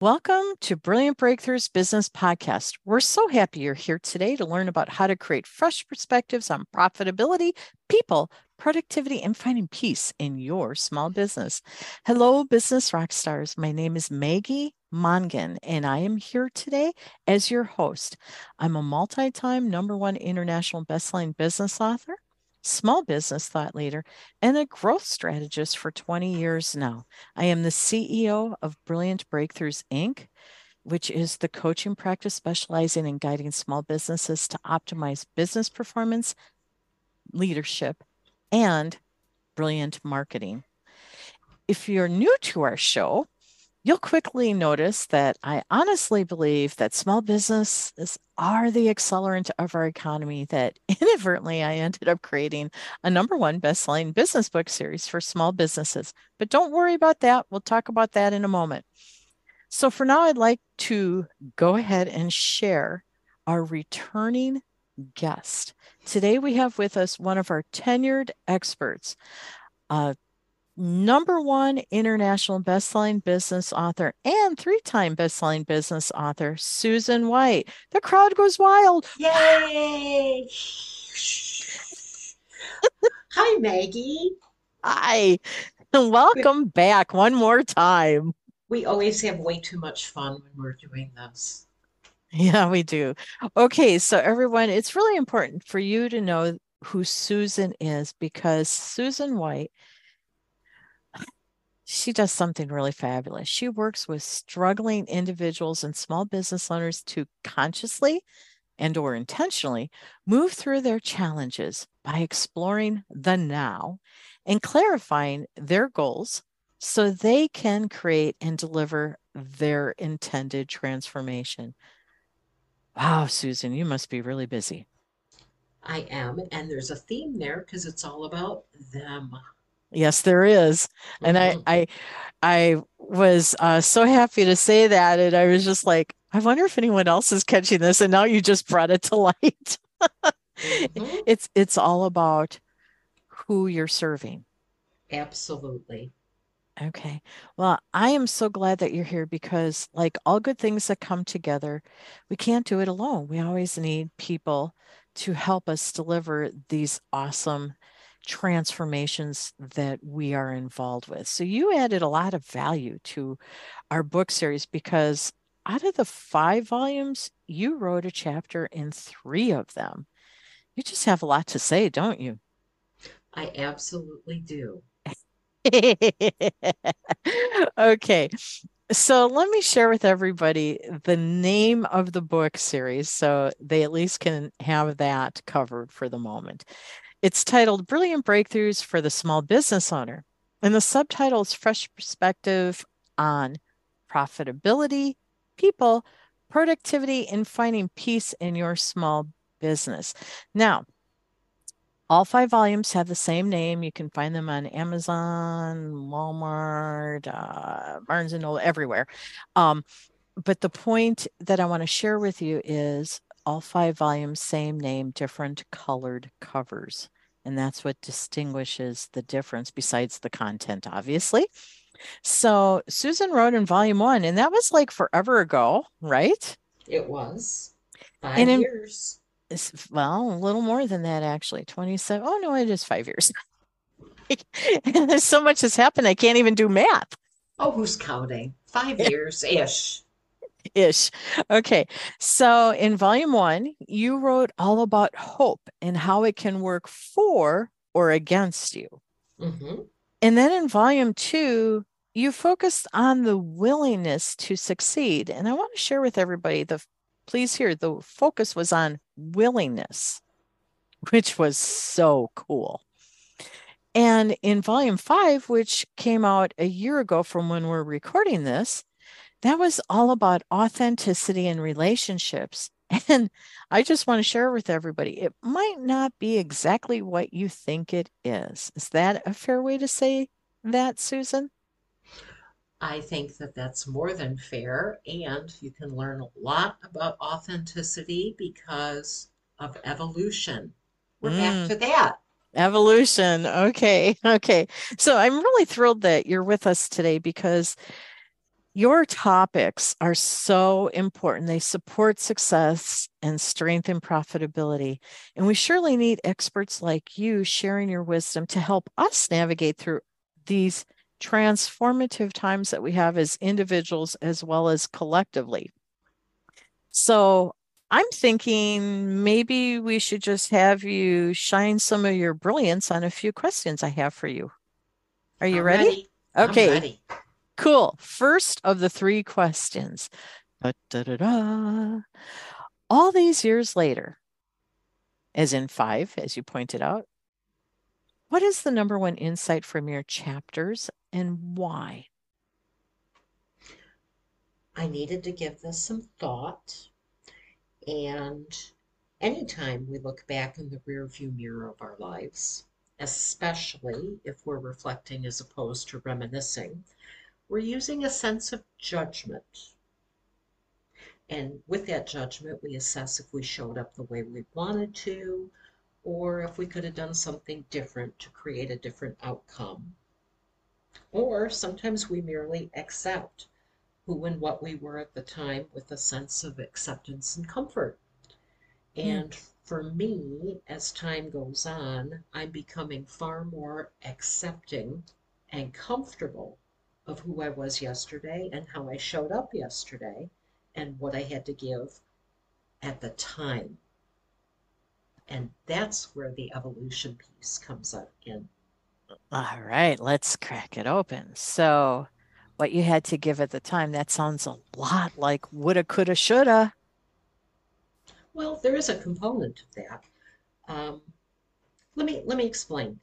Welcome to Brilliant Breakthroughs Business Podcast. We're so happy you're here today to learn about how to create fresh perspectives on profitability, people, productivity, and finding peace in your small business. Hello, business rock stars. My name is Maggie Mongan, and I am here today as your host. I'm a multi time number one international bestselling business author small business thought leader, and a growth strategist for 20 years now. I am the CEO of Brilliant Breakthroughs Inc., which is the coaching practice specializing in guiding small businesses to optimize business performance, leadership, and brilliant marketing. If you're new to our show, you'll quickly notice that I honestly believe that small businesses are the accelerant of our economy that inadvertently I ended up creating a number one best-selling business book series for small businesses. But don't worry about that. We'll talk about that in a moment. So for now, I'd like to go ahead and share our returning guest. Today we have with us one of our tenured experts, uh, number one international bestselling business author and three-time bestselling business author Susan White. The crowd goes wild. Yay! Hi, Maggie. Hi. Welcome back one more time. We always have way too much fun when we're doing this. Yeah, we do. Okay, so everyone, it's really important for you to know who Susan is because Susan White she does something really fabulous. She works with struggling individuals and small business owners to consciously and or intentionally move through their challenges by exploring the now and clarifying their goals so they can create and deliver their intended transformation. Wow, Susan, you must be really busy. I am, and there's a theme there because it's all about them. Yes, there is. And mm-hmm. I, I, I was uh, so happy to say that. And I was just like, I wonder if anyone else is catching this. And now you just brought it to light. mm-hmm. It's, it's all about who you're serving. Absolutely. Okay. Well, I am so glad that you're here because, like all good things that come together, we can't do it alone. We always need people to help us deliver these awesome transformations that we are involved with. So you added a lot of value to our book series because out of the five volumes, you wrote a chapter in three of them. You just have a lot to say, don't you? I absolutely do. okay. So let me share with everybody the name of the book series so they at least can have that covered for the moment. It's titled Brilliant Breakthroughs for the Small Business Owner. And the subtitle is Fresh Perspective on Profitability, People, Productivity, and Finding Peace in Your Small Business. Now, all five volumes have the same name. You can find them on Amazon, Walmart, uh, Barnes and Noble, everywhere. Um, but the point that I want to share with you is all five volumes, same name, different colored covers. And that's what distinguishes the difference, besides the content, obviously. So Susan wrote in volume one, and that was like forever ago, right? It was five in, years. Well, a little more than that, actually. 27. Oh, no, it is five years. and there's so much has happened, I can't even do math. Oh, who's counting? Five years ish ish. Okay. So in volume one, you wrote all about hope and how it can work for or against you. Mm-hmm. And then in volume two, you focused on the willingness to succeed. And I want to share with everybody the please hear the focus was on willingness, which was so cool. And in volume five, which came out a year ago from when we're recording this, that was all about authenticity and relationships. And I just want to share with everybody it might not be exactly what you think it is. Is that a fair way to say that, Susan? I think that that's more than fair. And you can learn a lot about authenticity because of evolution. We're mm. back to that. Evolution. Okay. Okay. So I'm really thrilled that you're with us today because Your topics are so important. They support success and strengthen profitability. And we surely need experts like you sharing your wisdom to help us navigate through these transformative times that we have as individuals as well as collectively. So I'm thinking maybe we should just have you shine some of your brilliance on a few questions I have for you. Are you ready? ready? Okay. Ready. Cool. First of the three questions. Da, da, da, All these years later, as in five, as you pointed out, what is the number one insight from your chapters and why? I needed to give this some thought. And anytime we look back in the rearview mirror of our lives, especially if we're reflecting as opposed to reminiscing, we're using a sense of judgment. And with that judgment, we assess if we showed up the way we wanted to, or if we could have done something different to create a different outcome. Or sometimes we merely accept who and what we were at the time with a sense of acceptance and comfort. And mm. for me, as time goes on, I'm becoming far more accepting and comfortable of who I was yesterday and how I showed up yesterday and what I had to give at the time. And that's where the evolution piece comes up in. All right, let's crack it open. So, what you had to give at the time, that sounds a lot like woulda, coulda, shoulda. Well, there is a component of that. Um, let me let me explain.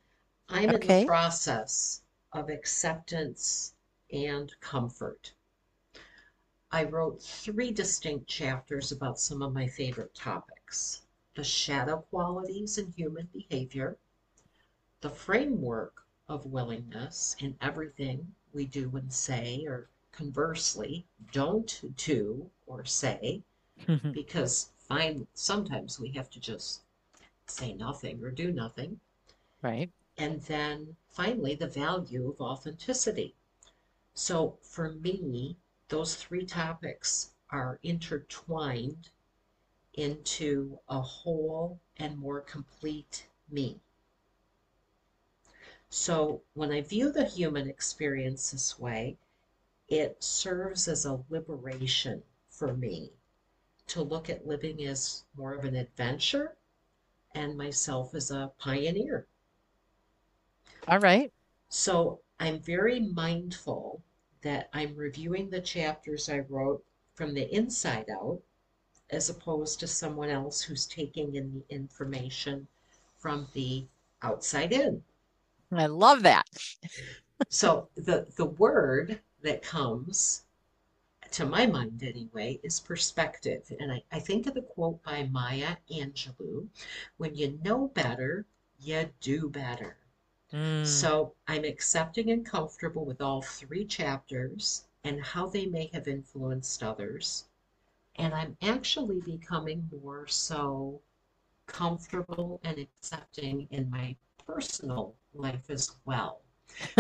I'm okay. in the process of acceptance and comfort. I wrote three distinct chapters about some of my favorite topics the shadow qualities in human behavior, the framework of willingness in everything we do and say, or conversely, don't do or say, mm-hmm. because find sometimes we have to just say nothing or do nothing. Right. And then finally, the value of authenticity. So for me, those three topics are intertwined into a whole and more complete me. So when I view the human experience this way, it serves as a liberation for me to look at living as more of an adventure and myself as a pioneer. All right. So I'm very mindful that I'm reviewing the chapters I wrote from the inside out as opposed to someone else who's taking in the information from the outside in. I love that. so the the word that comes to my mind anyway is perspective. And I, I think of the quote by Maya Angelou when you know better, you do better. Mm. So I'm accepting and comfortable with all three chapters and how they may have influenced others. And I'm actually becoming more so comfortable and accepting in my personal life as well.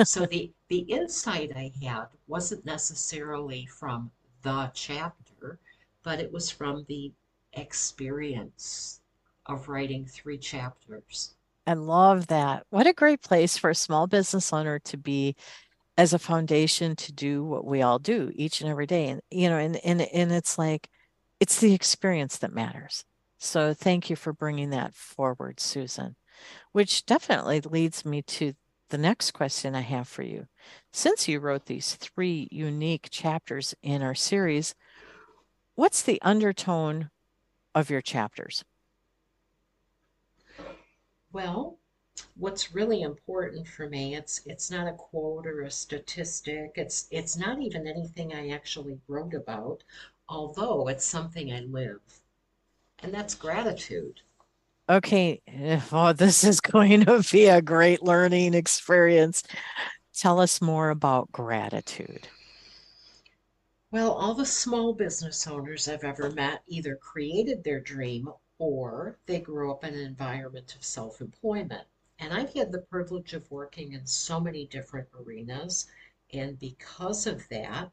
so the the insight I had wasn't necessarily from the chapter, but it was from the experience of writing three chapters. I love that. What a great place for a small business owner to be as a foundation to do what we all do each and every day. And you know, and and and it's like it's the experience that matters. So thank you for bringing that forward, Susan. Which definitely leads me to the next question I have for you. Since you wrote these three unique chapters in our series, what's the undertone of your chapters? Well, what's really important for me, it's it's not a quote or a statistic. It's it's not even anything I actually wrote about, although it's something I live. And that's gratitude. Okay. Oh, this is going to be a great learning experience. Tell us more about gratitude. Well, all the small business owners I've ever met either created their dream or they grew up in an environment of self employment. And I've had the privilege of working in so many different arenas. And because of that,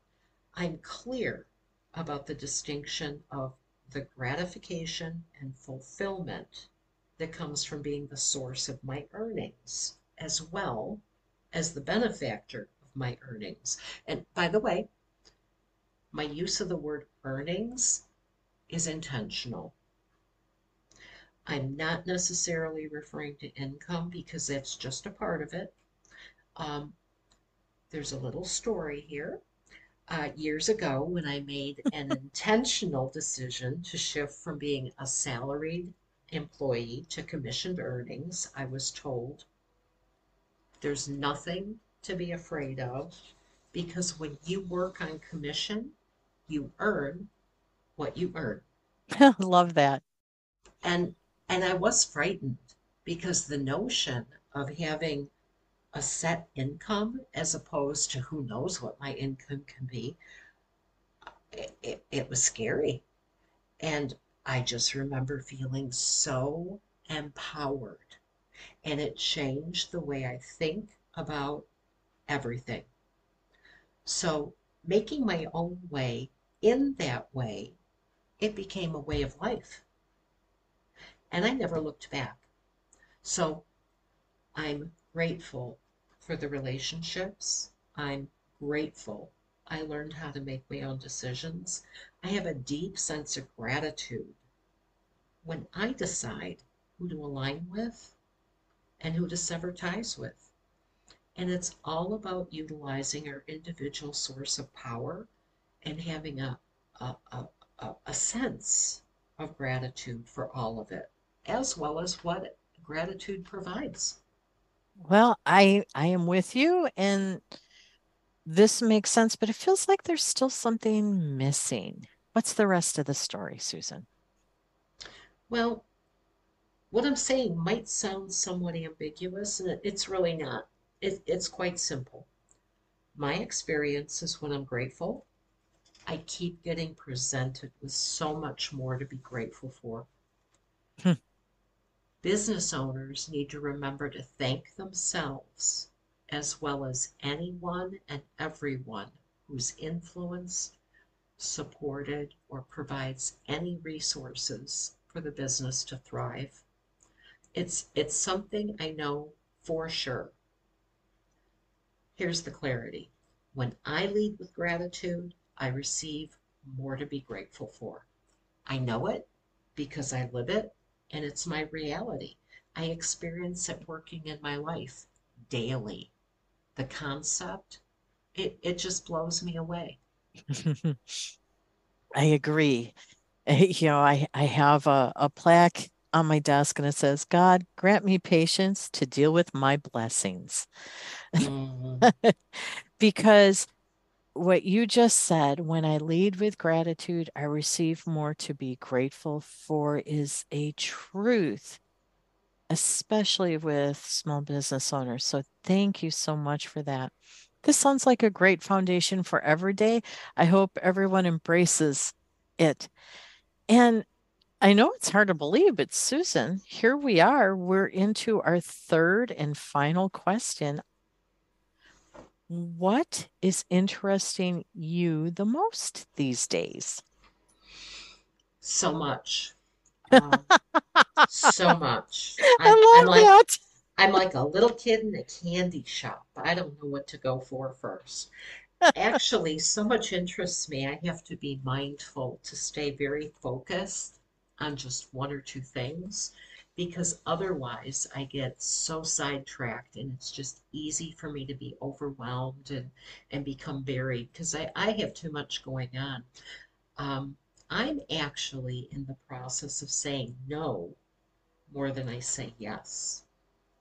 I'm clear about the distinction of the gratification and fulfillment that comes from being the source of my earnings, as well as the benefactor of my earnings. And by the way, my use of the word earnings is intentional. I'm not necessarily referring to income because that's just a part of it. Um, there's a little story here. Uh, years ago, when I made an intentional decision to shift from being a salaried employee to commissioned earnings, I was told there's nothing to be afraid of because when you work on commission, you earn what you earn. Love that. And and I was frightened because the notion of having a set income as opposed to who knows what my income can be, it, it, it was scary. And I just remember feeling so empowered. And it changed the way I think about everything. So, making my own way in that way, it became a way of life and I never looked back. So I'm grateful for the relationships. I'm grateful I learned how to make my own decisions. I have a deep sense of gratitude when I decide who to align with and who to sever ties with. And it's all about utilizing our individual source of power and having a, a, a, a sense of gratitude for all of it as well as what gratitude provides. Well, I I am with you and this makes sense, but it feels like there's still something missing. What's the rest of the story, Susan? Well, what I'm saying might sound somewhat ambiguous, and it's really not. It, it's quite simple. My experience is when I'm grateful, I keep getting presented with so much more to be grateful for. Hmm business owners need to remember to thank themselves as well as anyone and everyone who's influenced, supported, or provides any resources for the business to thrive. It's, it's something I know for sure. Here's the clarity. When I lead with gratitude, I receive more to be grateful for. I know it because I live it and it's my reality. I experience it working in my life daily. The concept, it, it just blows me away. I agree. You know, I, I have a, a plaque on my desk and it says, God, grant me patience to deal with my blessings. Mm. because what you just said, when I lead with gratitude, I receive more to be grateful for, is a truth, especially with small business owners. So thank you so much for that. This sounds like a great foundation for every day. I hope everyone embraces it. And I know it's hard to believe, but Susan, here we are. We're into our third and final question what is interesting you the most these days? So much. Um, so much. I'm, I love I'm like, that. I'm like a little kid in a candy shop. I don't know what to go for first. Actually, so much interests me. I have to be mindful to stay very focused on just one or two things because otherwise I get so sidetracked and it's just easy for me to be overwhelmed and, and become buried because I, I have too much going on. Um, I'm actually in the process of saying no more than I say yes.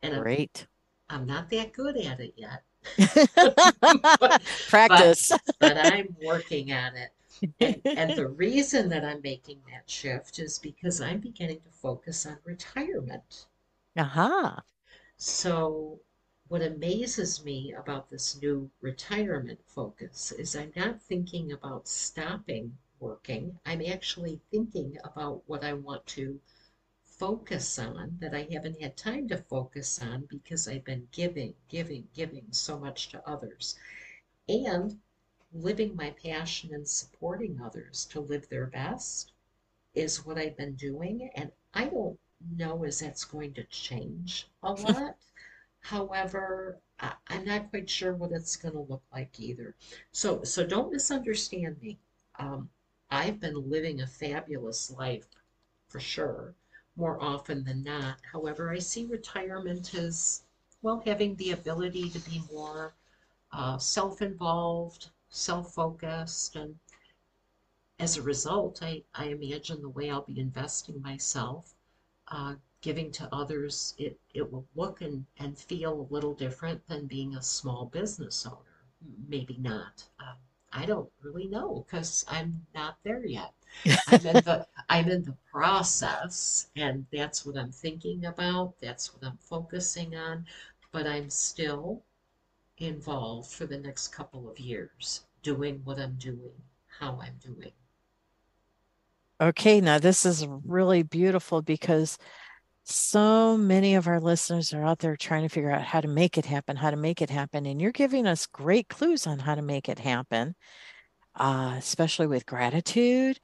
And Great. I'm, I'm not that good at it yet. but, Practice. But, but I'm working on it and, and the reason that I'm making that shift is because I'm beginning to focus on retirement. Aha. Uh-huh. So, what amazes me about this new retirement focus is I'm not thinking about stopping working. I'm actually thinking about what I want to focus on that I haven't had time to focus on because I've been giving, giving, giving so much to others. And living my passion and supporting others to live their best is what I've been doing. And I don't know as that's going to change a lot. However, I, I'm not quite sure what it's going to look like either. So, so don't misunderstand me. Um, I've been living a fabulous life for sure, more often than not. However, I see retirement as well having the ability to be more uh, self-involved, self-focused, and as a result, I, I imagine the way I'll be investing myself, uh, giving to others, it, it will look and, and feel a little different than being a small business owner. Maybe not. Um, I don't really know because I'm not there yet. I'm in the I'm in the process, and that's what I'm thinking about. That's what I'm focusing on. But I'm still involved for the next couple of years, doing what I'm doing, how I'm doing. Okay, now this is really beautiful because so many of our listeners are out there trying to figure out how to make it happen, how to make it happen. And you're giving us great clues on how to make it happen, uh, especially with gratitude.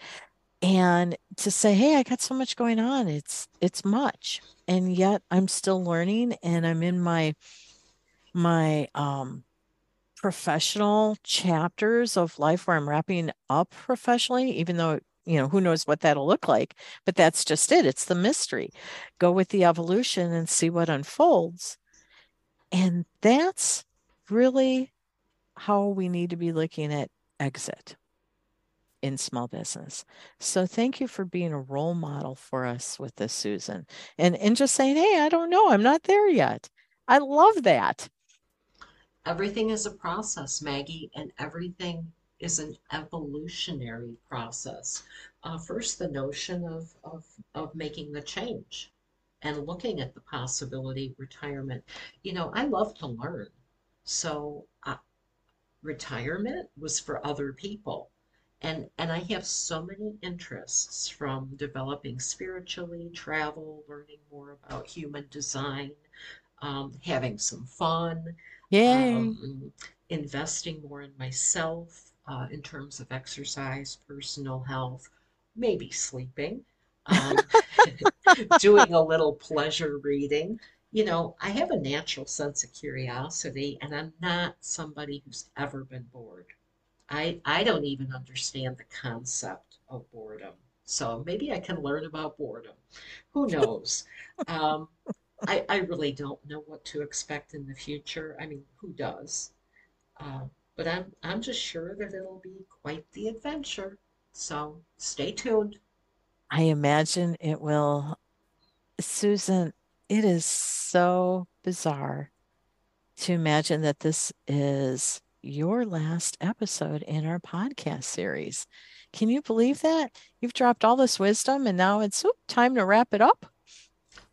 And to say, hey, I got so much going on. It's it's much. And yet I'm still learning and I'm in my my um professional chapters of life where I'm wrapping up professionally, even though you know, who knows what that'll look like, but that's just it. It's the mystery. Go with the evolution and see what unfolds. And that's really how we need to be looking at exit in small business. So thank you for being a role model for us with this, Susan. And and just saying, hey, I don't know, I'm not there yet. I love that. Everything is a process, Maggie, and everything is an evolutionary process. Uh, first, the notion of, of, of making the change and looking at the possibility retirement. You know, I love to learn. So, uh, retirement was for other people. And, and I have so many interests from developing spiritually, travel, learning more about human design, um, having some fun, Yay. um, investing more in myself, uh, in terms of exercise, personal health, maybe sleeping, um, doing a little pleasure reading. You know, I have a natural sense of curiosity, and I'm not somebody who's ever been bored. I, I don't even understand the concept of boredom. So maybe I can learn about boredom. Who knows? Um, I, I really don't know what to expect in the future. I mean, who does? Uh, but I'm I'm just sure that it'll be quite the adventure. So stay tuned. I imagine it will. Susan, it is so bizarre to imagine that this is your last episode in our podcast series. Can you believe that? You've dropped all this wisdom and now it's time to wrap it up.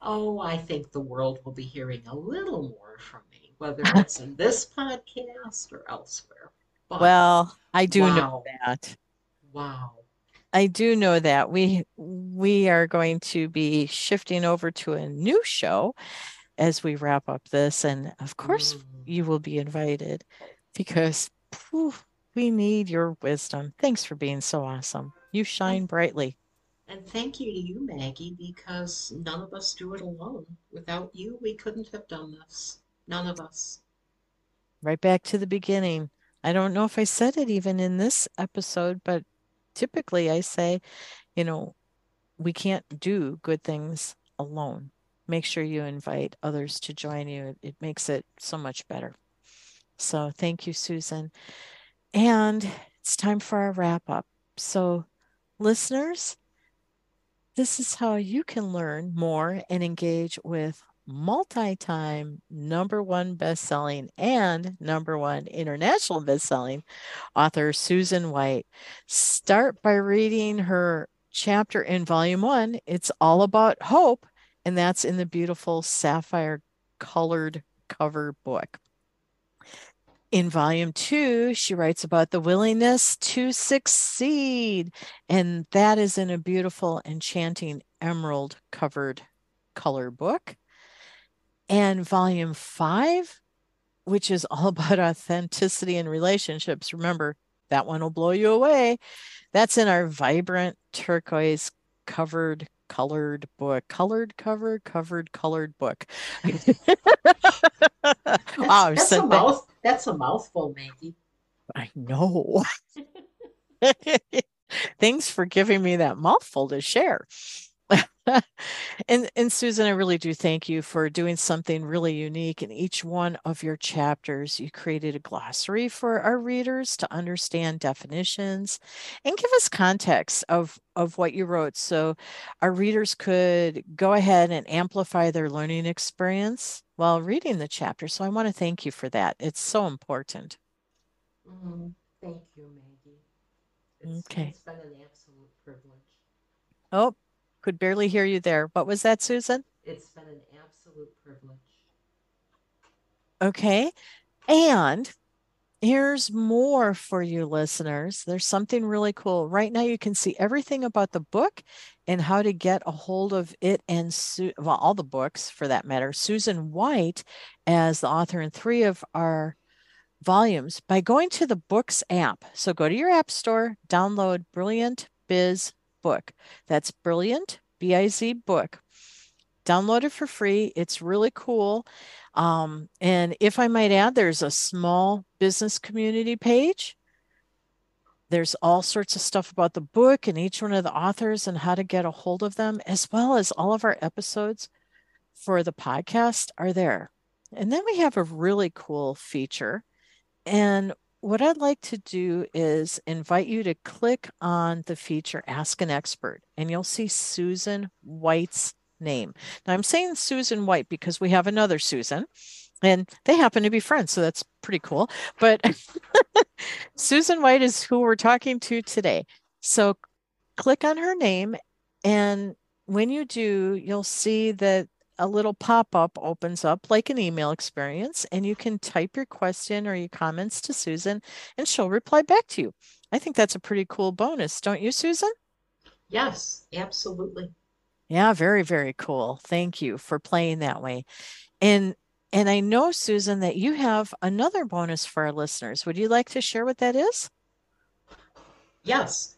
Oh, I think the world will be hearing a little more from me, whether it's in this podcast or elsewhere. But, well, I do wow. know that. Wow. I do know that we we are going to be shifting over to a new show as we wrap up this and of course mm. you will be invited because whew, we need your wisdom. Thanks for being so awesome. You shine brightly. And thank you to you, Maggie, because none of us do it alone. Without you, we couldn't have done this. None of us. Right back to the beginning. I don't know if I said it even in this episode, but typically I say, you know, we can't do good things alone. Make sure you invite others to join you. It makes it so much better. So thank you, Susan. And it's time for our wrap up. So, listeners, this is how you can learn more and engage with multi time number one best-selling and number one international best-selling author Susan White. Start by reading her chapter in volume one. It's all about hope, and that's in the beautiful sapphire colored cover book. In volume two, she writes about the willingness to succeed, and that is in a beautiful, enchanting emerald covered color book. And volume five, which is all about authenticity and relationships. Remember, that one will blow you away. That's in our vibrant turquoise covered colored book colored cover covered colored book. Wow that's, a mouth, that's a mouthful maggie. I know. Thanks for giving me that mouthful to share and and Susan, I really do thank you for doing something really unique in each one of your chapters. You created a glossary for our readers to understand definitions and give us context of of what you wrote so our readers could go ahead and amplify their learning experience while reading the chapter. So I want to thank you for that. It's so important. Mm, thank you, Maggie. It's, okay. It's been an absolute privilege. Oh, could barely hear you there. What was that, Susan? It's been an absolute privilege. Okay. And here's more for you listeners. There's something really cool. Right now, you can see everything about the book and how to get a hold of it and Su- well, all the books for that matter. Susan White, as the author in three of our volumes, by going to the Books app. So go to your app store, download Brilliant Biz book. That's brilliant, B I Z book. Download it for free. It's really cool. Um, and if I might add, there's a small business community page. There's all sorts of stuff about the book and each one of the authors and how to get a hold of them, as well as all of our episodes for the podcast are there. And then we have a really cool feature. And what I'd like to do is invite you to click on the feature Ask an Expert, and you'll see Susan White's name. Now, I'm saying Susan White because we have another Susan, and they happen to be friends, so that's pretty cool. But Susan White is who we're talking to today. So click on her name, and when you do, you'll see that a little pop up opens up like an email experience, and you can type your question or your comments to Susan, and she'll reply back to you. I think that's a pretty cool bonus, don't you, Susan? Yes, absolutely. Yeah, very, very cool. Thank you for playing that way. And and I know, Susan, that you have another bonus for our listeners. Would you like to share what that is? Yes.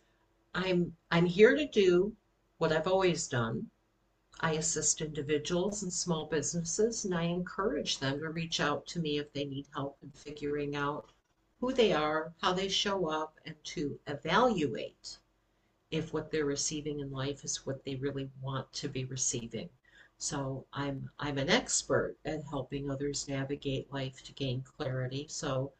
I'm I'm here to do what I've always done I assist individuals and small businesses, and I encourage them to reach out to me if they need help in figuring out who they are, how they show up, and to evaluate if what they're receiving in life is what they really want to be receiving. So I'm I'm an expert at helping others navigate life to gain clarity. So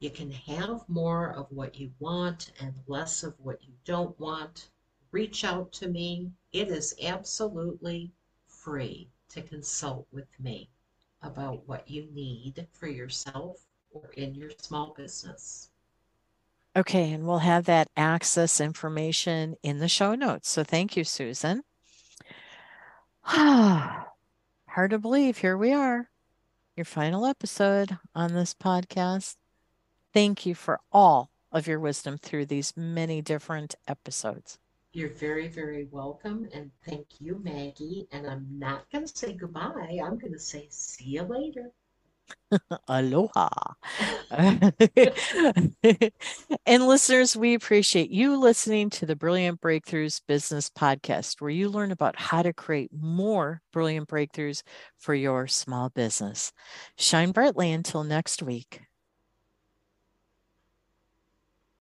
you can have more of what you want and less of what you don't want reach out to me. It is absolutely free to consult with me about what you need for yourself or in your small business. Okay, and we'll have that access information in the show notes. So thank you, Susan. Hard to believe, here we are, your final episode on this podcast. Thank you for all of your wisdom through these many different episodes. You're very, very welcome. And thank you, Maggie. And I'm not going to say goodbye. I'm going to say see you later. Aloha. and listeners, we appreciate you listening to the Brilliant Breakthroughs Business Podcast, where you learn about how to create more brilliant breakthroughs for your small business. Shine brightly until next week.